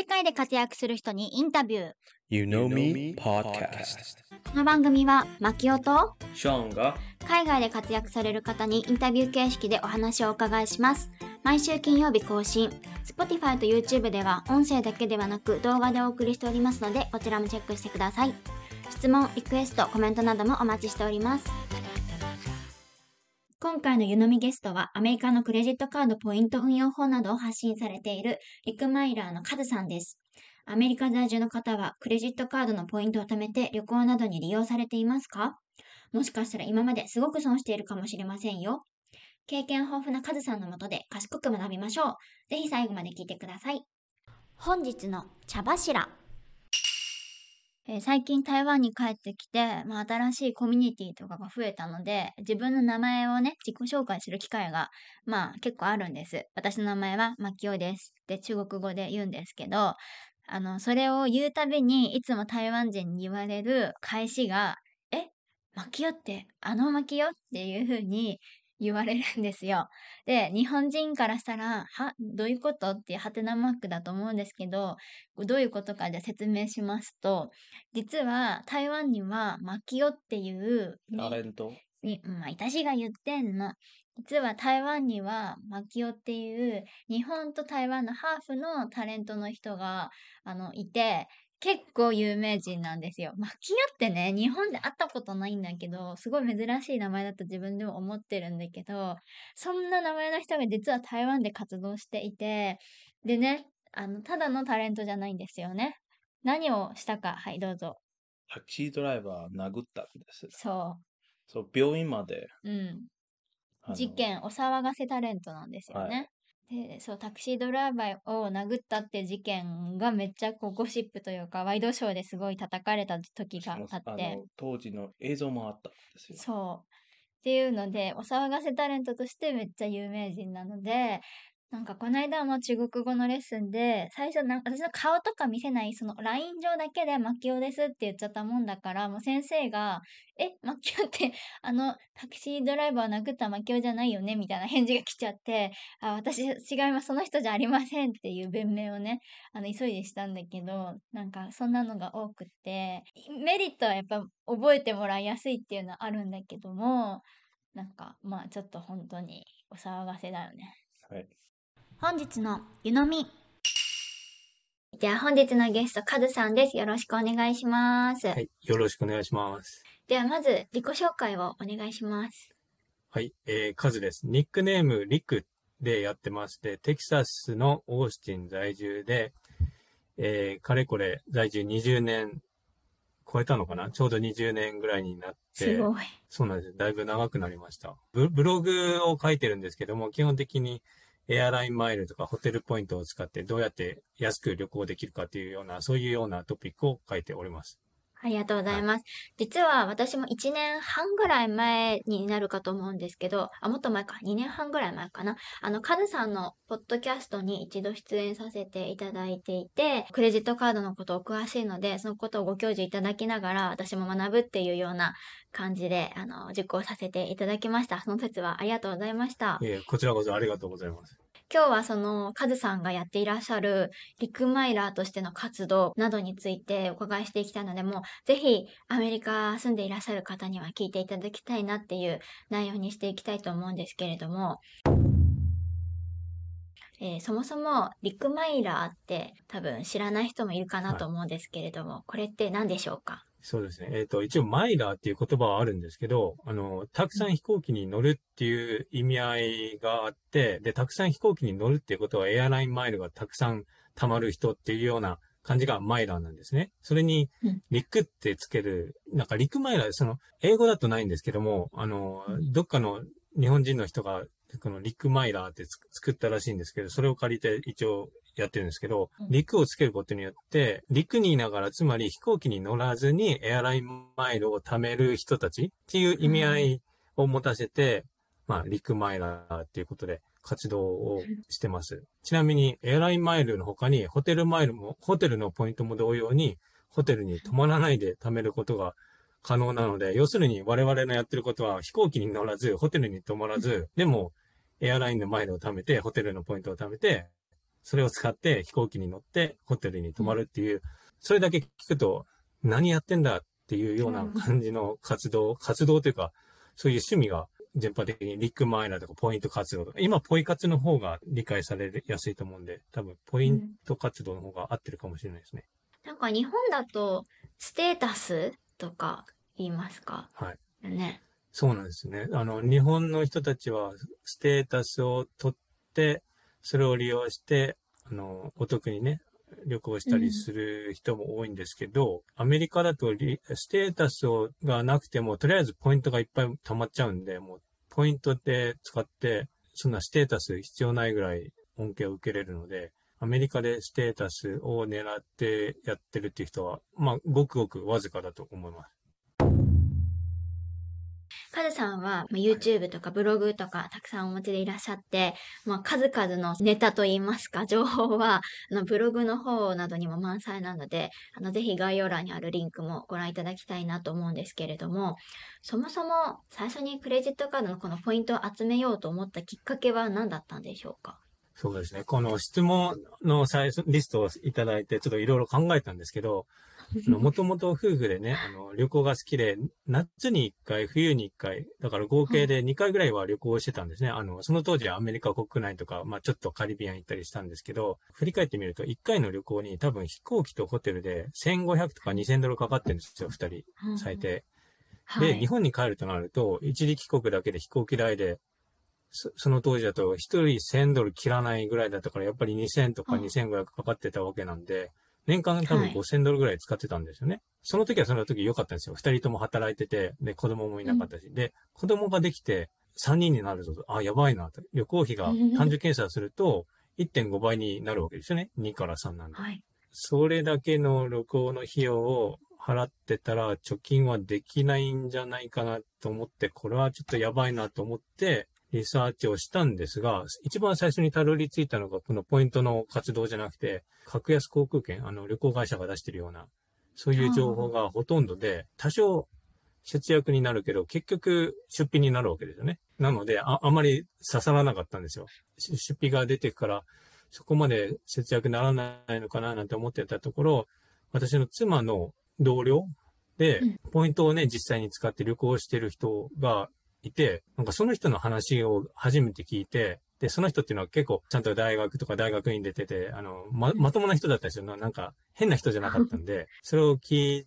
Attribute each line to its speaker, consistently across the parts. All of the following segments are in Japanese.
Speaker 1: 世界で活躍する人にインタビュー。
Speaker 2: You Know Me Podcast.
Speaker 1: この番組は、マキオと
Speaker 2: ショーンが
Speaker 1: 海外で活躍される方にインタビュー形式でお話をお伺いします。毎週金曜日更新。Spotify と YouTube では音声だけではなく動画でお送りしておりますので、こちらもチェックしてください。質問、リクエスト、コメントなどもお待ちしております。今回の湯飲みゲストはアメリカのクレジットカードポイント運用法などを発信されているリクマイラーのカズさんです。アメリカ在住の方はクレジットカードのポイントを貯めて旅行などに利用されていますか？もしかしたら今まですごく損しているかもしれませんよ。経験豊富なカズさんのもとで賢く学びましょう。ぜひ最後まで聞いてください。本日の茶柱。え最近台湾に帰ってきて、まあ、新しいコミュニティとかが増えたので、自分の名前をね、自己紹介する機会が、まあ結構あるんです。私の名前はマキオです。で、中国語で言うんですけど、あの、それを言うたびに、いつも台湾人に言われる返しが、え、マキオって、あのマキオ？っていう風に言われるんですよ。で、日本人からしたら、は、どういうこと？っていうハテナマークだと思うんですけど、どういうことかじゃあ説明しますと、実は台湾にはマキオっていう、
Speaker 2: タレント
Speaker 1: に、まあ、私が言ってんの。実は台湾にはマキオっていう日本と台湾のハーフのタレントの人があのいて結構有名人なんですよ。マキオってね日本で会ったことないんだけどすごい珍しい名前だと自分でも思ってるんだけどそんな名前の人が実は台湾で活動していてでねあのただのタレントじゃないんですよね。何をしたかはいどうぞ。
Speaker 2: タクシードライバー殴ったんです。
Speaker 1: そ
Speaker 2: そう、病院まで。
Speaker 1: う。うん。事。件、お騒がせタレントなんですよね。で、そう、タクシードライバーを殴ったって事件がめっちゃこうゴシップというか、ワイドショーですごい叩かれた時があって、
Speaker 2: の当時の映像もあったんですよ。
Speaker 1: そう。っていうので、お騒がせタレントとしてめっちゃ有名人なので、なんかこの間も中国語のレッスンで、最初なんか私の顔とか見せない、その LINE 上だけでマキオですって言っちゃったもんだから、もう先生が、え、マキオって あのタクシードライバー殴ったマキオじゃないよね？みたいな返事が来ちゃって、あ、私違います、その人じゃありませんっていう弁明をね、あの急いでしたんだけど、なんかそんなのが多くって、メリットはやっぱ覚えてもらいやすいっていうのはあるんだけども、なんかまあちょっと本当にお騒がせだよね。
Speaker 2: はい。
Speaker 1: 本日の湯飲み。じゃあ本日のゲスト、カズさんです。よろしくお願いします。
Speaker 3: はい。よろしくお願いします。
Speaker 1: ではまず自己紹介をお願いします。
Speaker 3: はい。えー、カズです。ニックネーム、リクでやってまして、テキサスのオースティン在住で、えー、かれこれ在住20年超えたのかな？ちょうど20年ぐらいになって、
Speaker 1: すごい。
Speaker 3: そうなんです。だいぶ長くなりました。ブブログを書いてるんですけども、基本的にエアラインマイルとかホテルポイントを使ってどうやって安く旅行できるかというような、そういうようなトピックを書いております。
Speaker 1: ありがとうございます。実は私も1年半ぐらい前になるかと思うんですけど、あ、もっと前か、2年半ぐらい前かな。あの、カズさんのポッドキャストに一度出演させていただいていて、クレジットカードのことお詳しいので、そのことをご教授いただきながら、私も学ぶっていうような感じで、あの、実行させていただきました。その説はありがとうございました。
Speaker 3: えーこちらこそありがとうございます。
Speaker 1: 今日はそのカズさんがやっていらっしゃるリクマイラーとしての活動などについてお伺いしていきたいので、もうぜひアメリカ住んでいらっしゃる方には聞いていただきたいなっていう内容にしていきたいと思うんですけれども、えーそもそもリクマイラーって多分知らない人もいるかなと思うんですけれども、これって何でしょうか？
Speaker 3: そうですね。えっ、と、一応、マイラーっていう言葉はあるんですけど、あの、たくさん飛行機に乗るっていう意味合いがあって、で、たくさん飛行機に乗るっていうことは、エアラインマイルがたくさん貯まる人っていうような感じがマイラーなんですね。それに
Speaker 1: うん、
Speaker 3: リックってつける、なんかリックマイラー、その、英語だとないんですけども、あの、どっかの日本人の人が、このリックマイラーってつ作ったらしいんですけど、それを借りて一応やってるんですけど
Speaker 1: うん、
Speaker 3: 陸をつけることによって、陸にいながら、つまり飛行機に乗らずにエアラインマイルを貯める人たちっていう意味合いを持たせて、まあ、陸マイラーっていうことで活動をしてます。ちなみに、エアラインマイルの他に、ホテルマイルも、ホテルのポイントも同様に、ホテルに泊まらないで貯めることが可能なので、要するに我々のやってることは飛行機に乗らず、ホテルに泊まらず、でもエアラインのマイルを貯めて、ホテルのポイントを貯めて、それを使って飛行機に乗ってホテルに泊まるっていう、それだけ聞くと、何やってんだっていうような感じの活動、活動というか、そういう趣味が全般的にリックマイナーとかポイント活動とか、今ポイ活の方が理解されやすいと思うんで、多分ポイント活動の方が合ってるかもしれないですね。
Speaker 1: なんか日本だと、ステータスとか言いますか？
Speaker 3: はい。
Speaker 1: ね。
Speaker 3: そうなんですね。あの、日本の人たちはステータスを取って、それを利用して、あの、お得にね、旅行したりする人も多いんですけど、アメリカだとリステータスをがなくても、とりあえずポイントがいっぱい溜まっちゃうんで、もうポイントで使って、そんなステータス必要ないぐらい恩恵を受けれるので、アメリカでステータスを狙ってやってるっていう人は、まあ、ごくごくわずかだと思います。
Speaker 1: カズさんは YouTube とかブログとかたくさんお持ちでいらっしゃって、まあ、数々のネタといいますか、情報はあのブログの方などにも満載なので、あのぜひ概要欄にあるリンクもご覧いただきたいなと思うんですけれども、そもそも最初にクレジットカードのこのポイントを集めようと思ったきっかけは何だったんでしょうか？
Speaker 3: そうですね。この質問の最初、リストをいただいて、ちょっといろいろ考えたんですけど、もともと夫婦でね、あの、旅行が好きで、夏に1回、冬に1回、だから合計で2回ぐらいは旅行してたんですね。あの、その当時はアメリカ国内とか、まあちょっとカリビアン行ったりしたんですけど、振り返ってみると、1回の旅行に多分飛行機とホテルで1500とか2000ドルかかってるんですよ、2人、最。低。で、
Speaker 1: はい。
Speaker 3: 日本に帰るとなると、一時帰国だけで飛行機代で、そその当時だと一人1000ドル切らないぐらいだったから、やっぱり2000とか
Speaker 1: うん
Speaker 3: 2500かかってたわけなんで、年間多分
Speaker 1: はい
Speaker 3: 5000ドルぐらい使ってたんですよね。その時はその時良かったんですよ。二人とも働いてて、で、子供もいなかったし。で、子供ができて3人になると、あ、やばいなと。旅行費が単純計算すると1.5倍になるわけですよね。2から3なんで。
Speaker 1: はい。
Speaker 3: それだけの旅行の費用を払ってたら貯金はできないんじゃないかなと思って、これはちょっとやばいなと思って、リサーチをしたんですが、一番最初にたどり着いたのがこのポイントの活動じゃなくて、格安航空券、あの旅行会社が出してるような、そういう情報がほとんどで、多少節約になるけど、結局出費になるわけですよね。なので、ああまり刺さらなかったんですよ。し出費が出てくから、そこまで節約ならないのかななんて思ってたところ、私の妻の同僚で
Speaker 1: うん、
Speaker 3: ポイントをね、実際に使って旅行してる人がいて、なんかその人の話を初めて聞いて、で、その人っていうのは結構ちゃんと大学とか大学院出てて、あの、ま、まともな人だったんですよ。ななんか変な人じゃなかったんで、それを聞い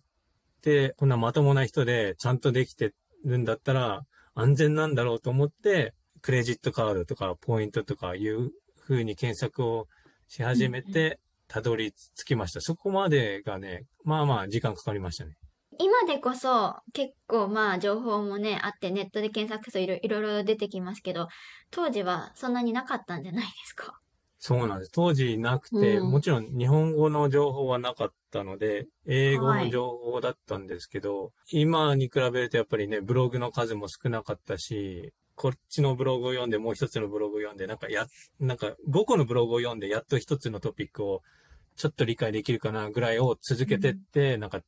Speaker 3: て、こんなまともな人でちゃんとできてるんだったら安全なんだろうと思って、クレジットカードとかポイントとかいう風に検索をし始めて、たどり着きました。そこまでがね、まあまあ時間かかりましたね。
Speaker 1: 今でこそ結構まあ情報もねあってネットで検索するといろいろ出てきますけど当時はそんなになかったんじゃないですか？
Speaker 3: そうなんです。当時なくて、
Speaker 1: うん。
Speaker 3: もちろん日本語の情報はなかったので、英語の情報だったんですけど、今に比べるとやっぱりね、ブログの数も少なかったし、こっちのブログを読んで、もう一つのブログを読んで、なんかや、なんか5個のブログを読んで、やっと一つのトピックをちょっと理解できるかなぐらいを続けてって、なんか、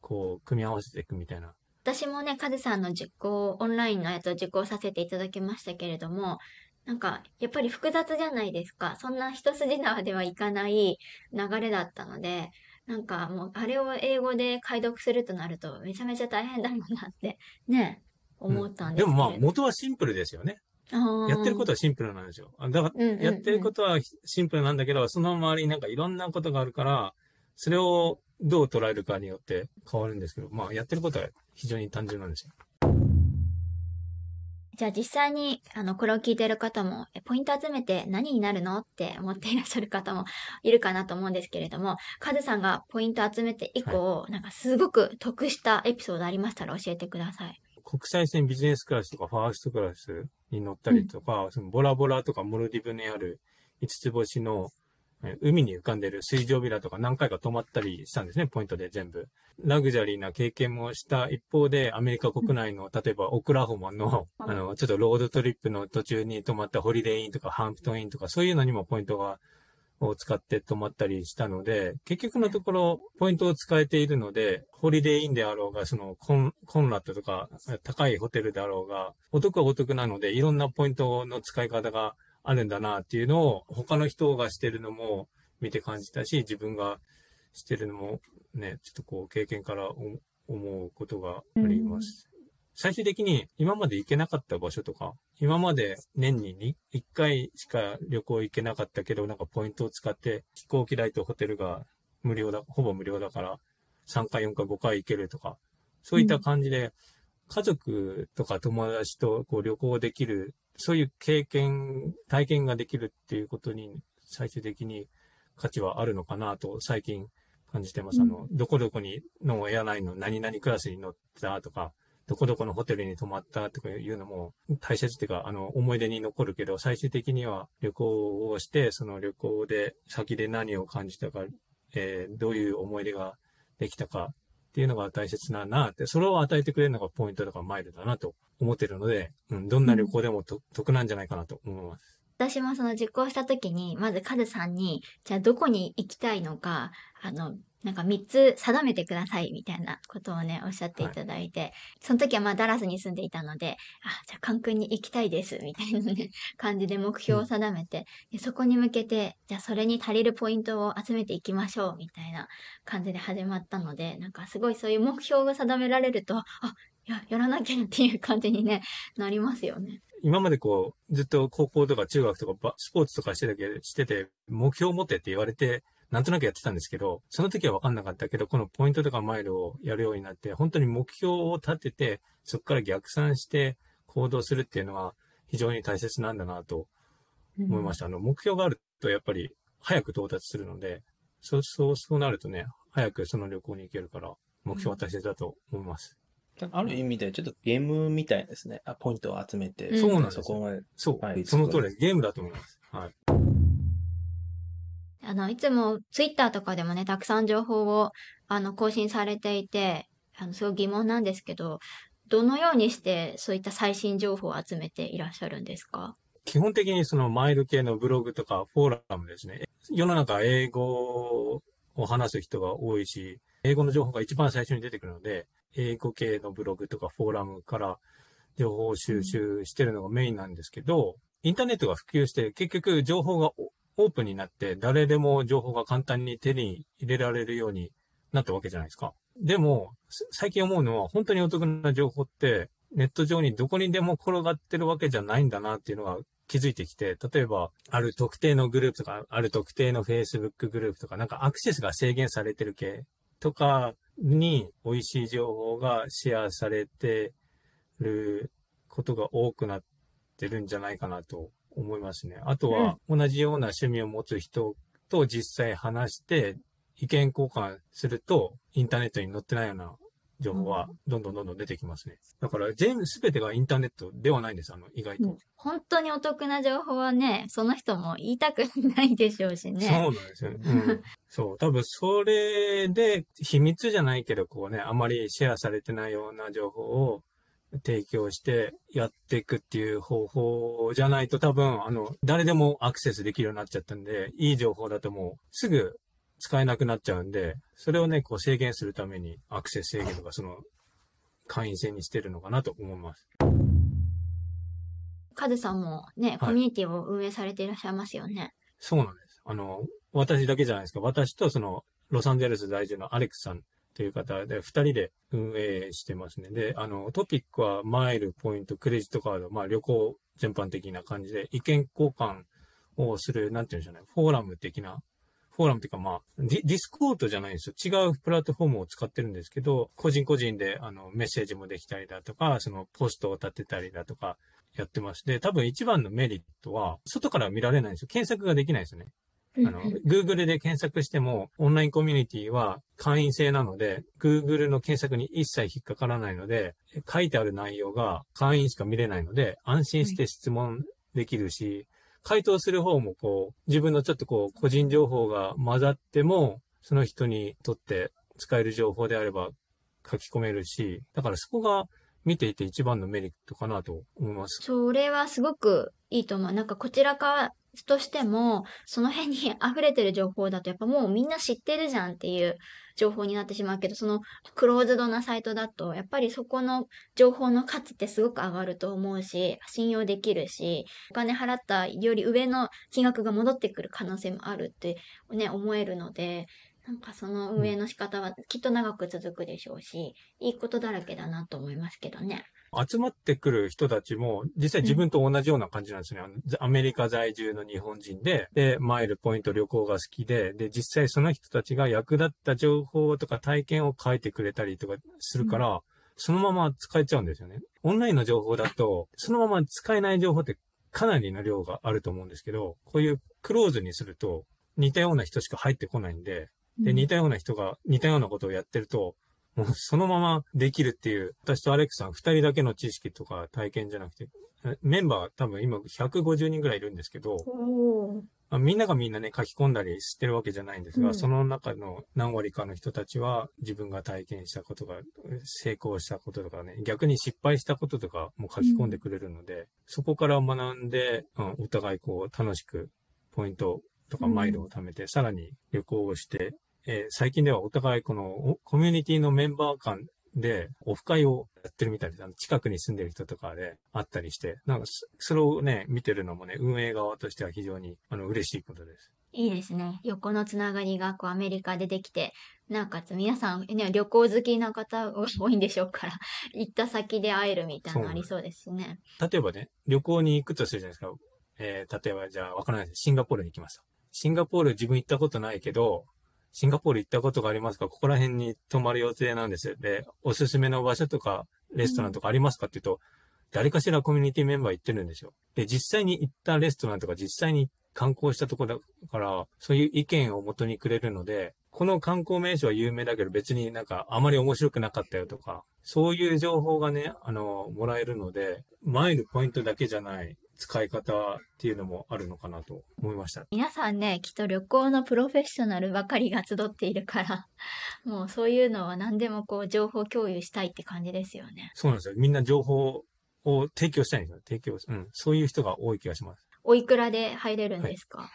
Speaker 3: こう、組み合わせていくみたいな。
Speaker 1: 私もねカズさんの実行オンラインのやつを受講させていただきましたけれどもなんかやっぱり複雑じゃないですかそんな一筋縄ではいかない流れだったのでなんかもうあれを英語で解読するとなるとめちゃめちゃ大変だろうなってね思ったんで
Speaker 3: ですもまあ、
Speaker 1: けれど
Speaker 3: 元はシンプルですよね。やってることはシンプルなんですよ。あだから、
Speaker 1: うんうんうん
Speaker 3: やってることはシンプルなんだけど、その周りになんかいろんなことがあるから、それをどう捉えるかによって変わるんですけど、まあ、やってることは非常に単純なんですよ。
Speaker 1: じゃあ実際にあのこれを聞いている方もえポイント集めて何になるのって思っていらっしゃる方も いるかなと思うんですけれどもカズさんがポイント集めて以降、なんかすごく得したエピソードありましたら教えてください。
Speaker 3: 国際線ビジネスクラスとかファーストクラスに乗ったりとか、そのボラボラとかモルディブにある五つ星のえ海に浮かんでる水上ビラとか何回か泊まったりしたんですね、ポイントで全部。ラグジュアリーな経験もした一方で、アメリカ国内の、例えばオクラホマの、
Speaker 1: うん
Speaker 3: あの、ちょっとロードトリップの途中に泊まったホリデーインとかハンプトンインとか、そういうのにもポイントが、を使って泊まったりしたので、結局のところ、ポイントを使えているので、ホリデーインであろうが、そのコン、コンラッドとか、高いホテルであろうが、お得はお得なので、いろんなポイントの使い方があるんだなっていうのを他の人がしてるのも見て感じたし、自分がしてるのもね、ちょっとこう経験から思うことがあります。最終的に今まで行けなかった場所とか、今まで年に1回しか旅行行けなかったけど、なんかポイントを使って飛行機代とホテルが無料だ、ほぼ無料だから3回、4回、5回行けるとか、そういった感じで、家族とか友達とこう旅行できる、そういう経験、体験ができるっていうことに最終的に価値はあるのかなと最近感じてます。あの、どこどこにのエアラインの何々クラスに乗ったとか、どこどこのホテルに泊まったとかいうのも大切っていうか、あの、思い出に残るけど、最終的には旅行をして、その旅行で先で何を感じたか、えー、どういう思い出ができたかっていうのが大切だなって、それを与えてくれるのがポイントとかマイルだなと思ってるので、うん、どんな旅行でもと、得なんじゃないかなと思います。
Speaker 1: 私もその実行した時に、まずカズさんに、じゃあどこに行きたいのか、あの、なんか3つ定めてくださいみたいなことをね、おっしゃっていただいて、はい、その時はまあダラスに住んでいたので、あ、じゃあカンクンに行きたいですみたいなね、感じで目標を定めて、うん、そこに向けて、じゃあそれに足りるポイントを集めていきましょうみたいな感じで始まったので、なんかすごいそういう目標が定められると、あ、いや、やらなきゃっていう感じにね、なりますよね。
Speaker 3: 今までこう、ずっと高校とか中学とかスポーツとかしてたけしてて、目標を持ってって言われて、なんとなくやってたんですけど、その時は分かんなかったけど、このポイントとかマイルをやるようになって、本当に目標を立てて、そこから逆算して行動するっていうのは非常に大切なんだなと思いました。うん、あの、目標があるとやっぱり早く到達するので、そう、そう、そうなるとね、早くその旅行に行けるから、目標は大切だと思います。
Speaker 2: ある意味でちょっとゲームみたいですね。あポイントを集めて。
Speaker 3: そうなんです
Speaker 2: そこまで。
Speaker 3: そう、
Speaker 2: はい
Speaker 3: その通りです。ゲームだと思います。はい。
Speaker 1: あの、いつもツイッターとかでもね、たくさん情報を、あの、更新されていて、あの、すごい疑問なんですけど、どのようにしてそういった最新情報を集めていらっしゃるんですか？
Speaker 3: 基本的にそのマイル系のブログとかフォーラムですね。世の中英語を話す人が多いし、英語の情報が一番最初に出てくるので、英語系のブログとかフォーラムから情報を収集してるのがメインなんですけど、インターネットが普及して結局情報がオープンになって誰でも情報が簡単に手に入れられるようになったわけじゃないですか。でも、最近思うのは本当にお得な情報ってネット上にどこにでも転がってるわけじゃないんだなっていうのが気づいてきて、例えば、ある特定のグループとか、ある特定の Facebook グループとか、なんかアクセスが制限されてる系とかに美味しい情報がシェアされてることが多くなってるんじゃないかなと思いますね。あとは、同じような趣味を持つ人と実際話して意見交換すると、インターネットに載ってないような情報はどんどんどんどん出てきますね。だから全部全てがインターネットではないんです、あの、意外と。
Speaker 1: 本当にお得な情報はね、その人も言いたくないでしょうしね。
Speaker 3: そうなんですよね。うん、そう。多分それで秘密じゃないけど、こうね、あまりシェアされてないような情報を提供してやっていくっていう方法じゃないと多分、あの、誰でもアクセスできるようになっちゃったんで、いい情報だともうすぐ使えなくなっちゃうんで、それをね、こう制限するためにアクセス制限とかその会員制にしてるのかなと思います。
Speaker 1: カズさんもね、コミュニティを運営されていらっしゃいますよね。
Speaker 3: そうなんです。あの、私だけじゃないですか。私とその、ロサンゼルス在住のアレックスさんという方で、二人で運営してますね。で、あの、トピックはマイル、ポイント、クレジットカード、まあ旅行全般的な感じで、意見交換をする、なんていうんでしょうね、フォーラム的なフォーラムっていうかまあディ、 Discord じゃないんですよ。違うプラットフォームを使ってるんですけど、個人個人であのメッセージもできたりだとか、そのポストを立てたりだとかやってまして、多分一番のメリットは、外から見られないんですよ。検索ができないですよね。あの、Google で検索しても、オンラインコミュニティは会員制なので、Google の検索に一切引っかからないので、書いてある内容が会員しか見れないので、安心して質問できるし、回答する方もこう、自分のちょっとこう、個人情報が混ざっても、その人にとって使える情報であれば書き込めるし、だからそこが見ていて一番のメリットかなと思います。
Speaker 1: それはすごくいいと思う。なんかこちらかとしても、その辺に 溢れてる情報だと、やっぱもうみんな知ってるじゃんっていう情報になってしまうけど、そのクローズドなサイトだと、やっぱりそこの情報の価値ってすごく上がると思うし、信用できるし、お金払ったより上の金額が戻ってくる可能性もあるってね、思えるので、なんかその運営の仕方はきっと長く続くでしょうし、いいことだらけだなと思いますけどね。
Speaker 3: 集まってくる人たちも、実際自分と同じような感じなんですね。アメリカ在住の日本人で、で、マイル、ポイント、旅行が好きで、で、実際その人たちが役立った情報とか体験を書いてくれたりとかするから、そのまま使えちゃうんですよね。オンラインの情報だと、そのまま使えない情報ってかなりの量があると思うんですけど、こういうクローズにすると、似たような人しか入ってこないんで、で、似たような人が似たようなことをやってると、もうそのままできるっていう、私とアレックさん二人だけの知識とか体験じゃなくて、メンバー多分今150人ぐらいいるんですけど、まあみんながみんなね、書き込んだりしてるわけじゃないんですが、
Speaker 1: うん。
Speaker 3: その中の何割かの人たちは自分が体験したことが、成功したこととかね、逆に失敗したこととかも書き込んでくれるので、そこから学んで、うん、お互いこう楽しくポイントとかマイルを貯めて、さらに旅行をして、えー最近ではお互いこのおコミュニティのメンバー間でオフ会をやってるみたいです。あの近くに住んでる人とかであったりして、なんかそそれをね、見てるのもね、運営側としては非常にあの嬉しいことです。
Speaker 1: いいですね。横のつながりがこうアメリカでできて、なおかつ皆さん、ね、旅行好きな方が多いんでしょうから、行った先で会えるみたいなのありそうですしね。
Speaker 3: 例えばね、旅行に行くとするじゃないですか。えー例えばじゃあわからないです。シンガポールに行きました。シンガポール自分行ったことないけど、シンガポール行ったことがありますか？ここら辺に泊まる予定なんですよ。で、おすすめの場所とか、レストランとかありますかって言うと、誰かしらコミュニティメンバー行ってるんですよ。で、実際に行ったレストランとか実際に観光したとこだから、そういう意見を元にくれるので、この観光名所は有名だけど別になんかあまり面白くなかったよとか、そういう情報がね、あの、もらえるので、マイルポイントだけじゃない使い方っていうのもあるのかなと思いました。
Speaker 1: 皆さんね、きっと旅行のプロフェッショナルばかりが集っているから、もうそういうのは何でもこう情報共有したいって感じですよね。
Speaker 3: そうなんですよ。みんな情報を提供したいんですよ。提供、うん。そういう人が多い気がします。
Speaker 1: おいくらで入れるんですか、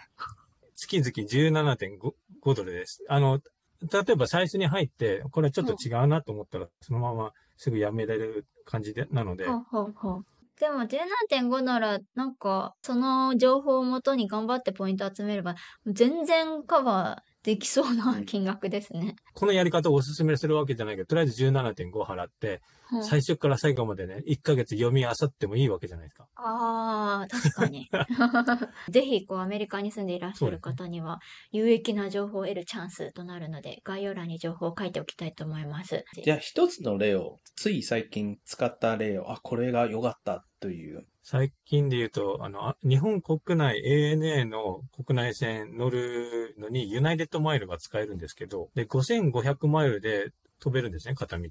Speaker 3: 月々17.5ドルです。あの、例えば最初に入って、これはちょっと違うなと思ったら、そのまますぐやめられる感じで、なので、
Speaker 1: ほうほうほう。でも17.5なら、なんか、その情報をもとに頑張ってポイント集めれば、全然カバーできそうな金額ですね。
Speaker 3: このやり方をお勧めするわけじゃないけど、とりあえず17.5払って、
Speaker 1: うん
Speaker 3: 最初から最後までね、1ヶ月読み漁ってもいいわけじゃないですか。
Speaker 1: ああ、確かに。ぜひ、こう、アメリカに住んでいらっしゃる方には、有益な情報を得るチャンスとなるので、概要欄に情報を書いておきたいと思います。
Speaker 2: じゃあ一つの例を、つい最近使った例を、あ、これが良かったという。
Speaker 3: 最近で言うと、あの、あ日本国内 ANA の国内線乗るのにユナイテッドマイルが使えるんですけど、で、5500マイルで飛べるんですね、片道。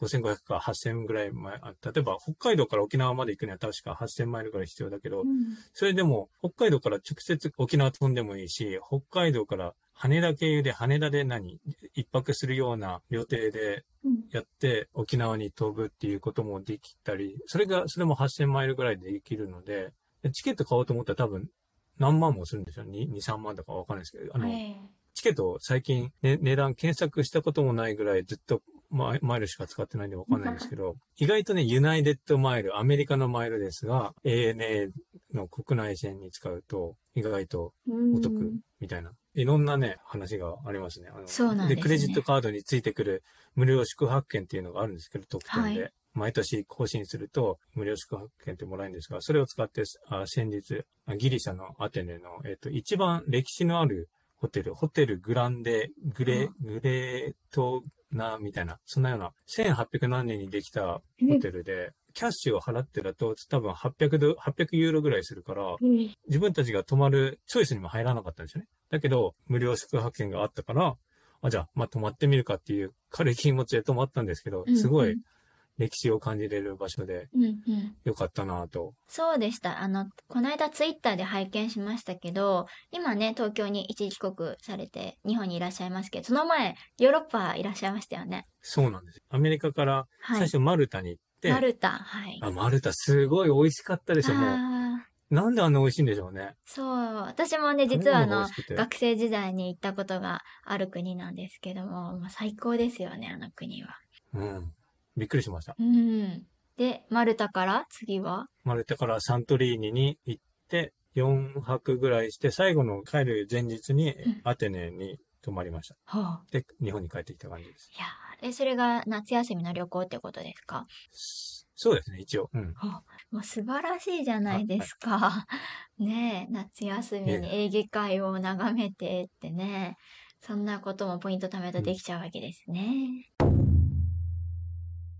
Speaker 3: 5500か8000ぐらい前、あ例えば北海道から沖縄まで行くには確か8000マイルぐらい必要だけど、それでも北海道から直接沖縄飛んでもいいし、北海道から羽田経由で羽田で何一泊するような予定で
Speaker 1: うん。
Speaker 3: やって沖縄に飛ぶっていうこともできたり、それが、それも8000マイルぐらいでできるので、でチケット買おうと思ったら多分何万もするんですよ。2、2 3万とかわかんないですけど、あの、
Speaker 1: え
Speaker 3: チケットを最近、ね、値段検索したこともないぐらいずっとマイマイルしか使ってないんでわかんないんですけど、意外とね、ユナイテッドマイル、アメリカのマイルですが、ANA の国内線に使うと意外と
Speaker 1: ー
Speaker 3: お得みたいな。いろんなね、話がありますね。あの
Speaker 1: そうなんですね
Speaker 3: クレジットカードについてくる無料宿泊券っていうのがあるんですけど、特典で。
Speaker 1: はい
Speaker 3: 毎年更新すると無料宿泊券ってもらえるんですが、それを使って、あ先日、あギリシャのアテネの、えっ、と、一番歴史のあるホテル、ホテルグランデ、グレ、グレートナみたいな、そんなような、1800何年にできたホテルで、キャッシュを払ってだと多分800ド、800ユーロぐらいするから、自分たちが泊まるチョイスにも入らなかったんですよね。だけど、無料宿泊券があったから、あ、じゃあ、まあ、泊まってみるかっていう軽い気持ちで泊まったんですけど、すごい
Speaker 1: うん
Speaker 3: 歴史を感じれる場所で
Speaker 1: うんうん
Speaker 3: よかったなと。
Speaker 1: そうでした。あの、この間ツイッターで拝見しましたけど、今ね、東京に一時帰国されて日本にいらっしゃいますけど、その前、ヨーロッパいらっしゃいましたよね。
Speaker 3: そうなんです。アメリカから
Speaker 1: はい。
Speaker 3: 最初マルタに行って、
Speaker 1: マルタ、はい。
Speaker 3: あ、マルタすごい美味しかったですよ、もう。
Speaker 1: あ
Speaker 4: なんであんな美味しいんでしょうね。
Speaker 1: そう、私もね、実はあの学生時代に行ったことがある国なんですけども、まあ、最高ですよね、あの国は。
Speaker 4: うん。びっくりしました。
Speaker 1: うん。で、マルタから次は？
Speaker 4: マルテからサントリーニに行って、4泊ぐらいして、最後の帰る前日に
Speaker 1: ん
Speaker 4: アテネに泊まりました。
Speaker 1: はあ、
Speaker 4: で、日本に帰ってきた感じです。
Speaker 1: いやーえ、それが夏休みの旅行ってことですか？
Speaker 4: そうですね、一応。うん。
Speaker 1: もう素晴らしいじゃないですか。ねえ、夏休みに
Speaker 4: え
Speaker 1: エーゲ海を眺めてってね。そんなこともポイント貯めるとできちゃうわけですね。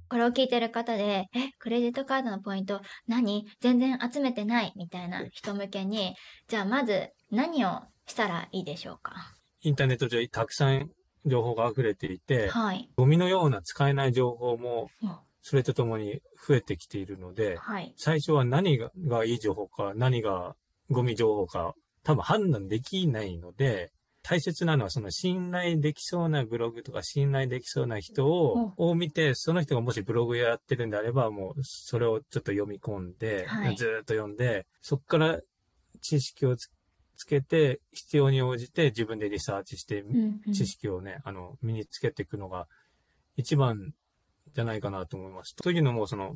Speaker 1: これを聞いてる方で、え、クレジットカードのポイント何？全然集めてないみたいな人向けに、じゃあまず何をしたらいいでしょうか？
Speaker 4: インターネット上にたくさん情報が溢れていて、
Speaker 1: はい。
Speaker 4: ゴミのような使えない情報も
Speaker 1: うん、
Speaker 4: それとともに増えてきているので、
Speaker 1: はい。
Speaker 4: 最初は何ががいい情報か、何がゴミ情報か、多分判断できないので、大切なのはその信頼できそうなブログとか信頼できそうな人を,、を見て、その人がもしブログやってるんであれば、もうそれをちょっと読み込んで、
Speaker 1: はい
Speaker 4: ずーっと読んで、そこから知識をつつけて、必要に応じて自分でリサーチして、
Speaker 1: うんうん
Speaker 4: 知識をね、あの、身につけていくのが一番じゃないかなと思います。というのも、その、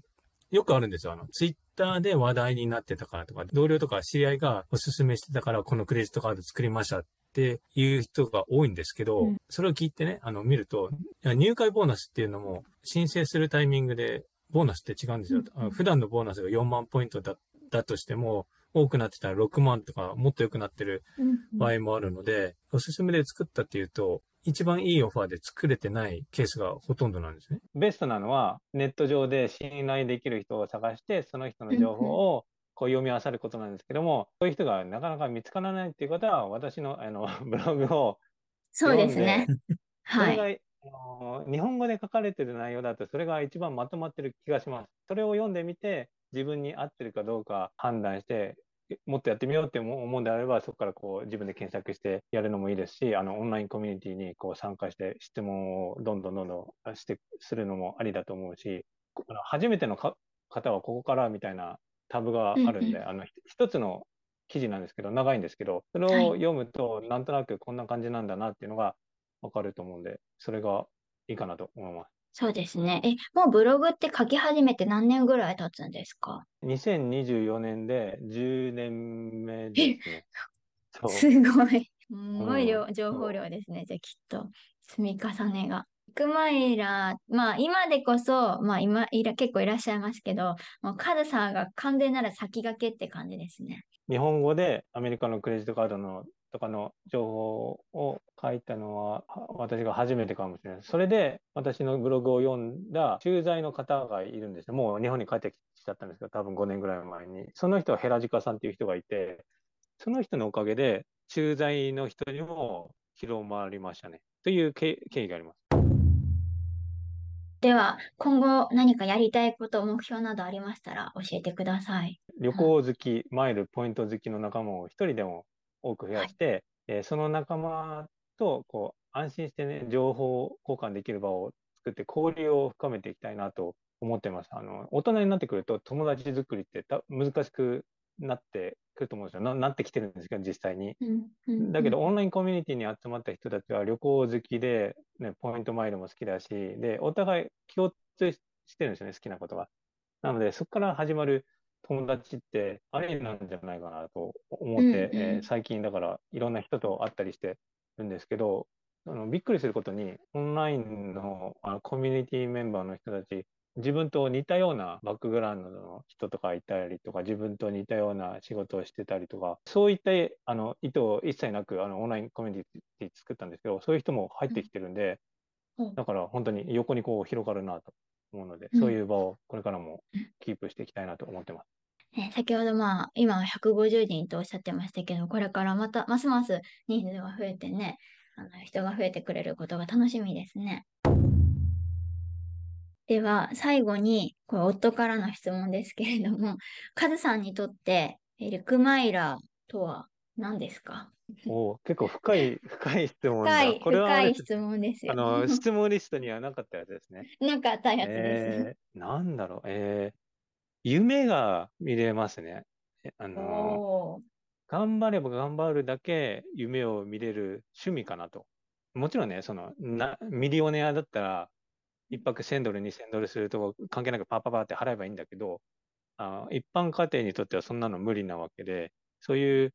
Speaker 4: よくあるんですよ。あの、ツイッターで話題になってたからとか、同僚とか知り合いがおすすめしてたから、このクレジットカード作りましたっていう人が多いんですけど、
Speaker 1: うん
Speaker 4: それを聞いてね、あの、見ると、入会ボーナスっていうのも、申請するタイミングで、ボーナスって違うんですよ。
Speaker 1: うん
Speaker 4: 普段のボーナスが4万ポイントだだとしても、多くなってたら6万とか、もっと良くなってる
Speaker 1: うんうん
Speaker 4: 場合もあるので、おすすめで作ったっていうと、一番いいオファーで作れてないケースがほとんどなんですね。
Speaker 3: ベストなのは、ネット上で信頼できる人を探して、その人の情報をこう読み漁ることなんですけども、そういう人がなかなか見つからないっていう方は、私のあの ブログを
Speaker 1: そうですね。
Speaker 3: そ
Speaker 1: はい。
Speaker 3: あの日本語で書かれてる内容だと、それが一番まとまってる気がします。それを読んでみて、自分に合ってるかどうか判断して、もっとやってみようって思思うんであれば、そこからこう自分で検索してやるのもいいですし、あのオンラインコミュニティにこう参加して質問をどんどんどんどんしてするのもありだと思うし、あの初めてのか方はここからみたいなタブがあるんで、
Speaker 1: うん
Speaker 3: あのひ一つの記事なんですけど、長いんですけど、それを読むと、なんとなくこんな感じなんだなっていうのがわかると思うんで、それがいいかなと思います。
Speaker 1: そうですね。え、もうブログって書き始めて何年ぐらい経つんですか
Speaker 3: ？2024年で10年目ですね。
Speaker 1: すごい。すごい量、
Speaker 3: うん
Speaker 1: 情報量ですね。じゃあきっと。積み重ねが。ビッグマイラー、まあ今でこそ、まあ今いら結構いらっしゃいますけど、もうカズさんが完全なら先駆けって感じですね。
Speaker 3: 日本語でアメリカのクレジットカードのとかの情報を書いたのは私が初めてかもしれない。それで私のブログを読んだ駐在の方がいるんですよ。もう日本に帰ってきちゃったんですけど、多分5年ぐらい前に。その人はヘラジカさんっていう人がいて、その人のおかげで駐在の人にも広まりましたね。という経緯があります。
Speaker 1: では、今後何かやりたいこと、目標などありましたら教えてください。
Speaker 3: 旅行好き、マイル、ポイント好きの仲間を一人でも多く増やして、えーその仲間とこう安心してね、情報交換できる場を作って交流を深めていきたいなと思ってます。あの、大人になってくると友達作りってた難しくなってくると思うんですよ。ななってきてるんですけど、実際に。だけど、オンラインコミュニティに集まった人たちは旅行好きで、ね、ポイントマイルも好きだし、で、お互い共通してるんですよね、好きなことが。なので、そこから始まる友達ってありなんじゃないかなと思って、
Speaker 1: うんうん
Speaker 3: えー最近だからいろんな人と会ったりしてるんですけど、あのびっくりすることに、オンラインのあのコミュニティメンバーの人たち、自分と似たようなバックグラウンドの人とかいたりとか、自分と似たような仕事をしてたりとか、そういったあの意図を一切なくあのオンラインコミュニティ作ったんですけど、そういう人も入ってきてるんで、
Speaker 1: うん
Speaker 3: だから本当に横にこう広がるなと思うので、
Speaker 1: うん
Speaker 3: そういう場をこれからもキープしていきたいなと思ってます。
Speaker 1: ね先ほどまあ、今は150人とおっしゃってましたけど、これからまた、ますます人数が増えてね、あの人が増えてくれることが楽しみですね。では、最後に、これ夫からの質問ですけれども、カズさんにとって、えルクマイラーとは何ですか？
Speaker 3: おー結構深い、深い質問だ。
Speaker 1: 深い、
Speaker 3: これは
Speaker 1: 深い質問ですよ。
Speaker 3: あの、質問リストにはなかったやつですね。
Speaker 1: なんかあったやつです。
Speaker 3: えー、なんだろう、えー、夢が見れますね。あの、頑張れば頑張るだけ夢を見れる趣味かなと。もちろんね、その、な、ミリオネアだったら、一泊1000ドル、2000ドルすると関係なくパッパパって払えばいいんだけど、あ一般家庭にとってはそんなの無理なわけで、そういう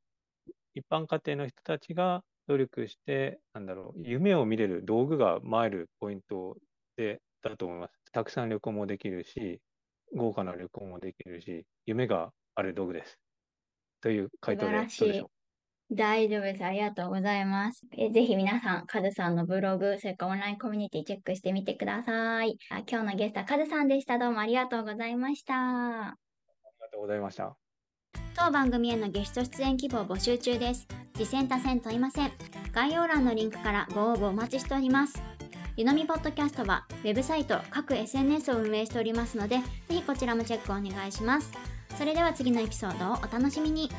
Speaker 3: 一般家庭の人たちが努力して、なんだろう、夢を見れる道具がマイルポイントで、だと思います。たくさん旅行もできるし、豪華な旅行もできるし、夢がある道具です。という回答でどうでしょう？
Speaker 1: 大丈夫です。ありがとうございます。えぜひ皆さん、カズさんのブログ、それからオンラインコミュニティチェックしてみてください。あ今日のゲストはカズさんでした。どうもありがとうございました。
Speaker 3: ありがとうございました。
Speaker 1: 当番組へのゲスト出演希望募集中です。次戦多戦問いません。概要欄のリンクからご応募お待ちしております。ゆのみポッドキャストはウェブサイト、各 SNS を運営しておりますので、ぜひこちらもチェックお願いします。それでは次のエピソードをお楽しみに。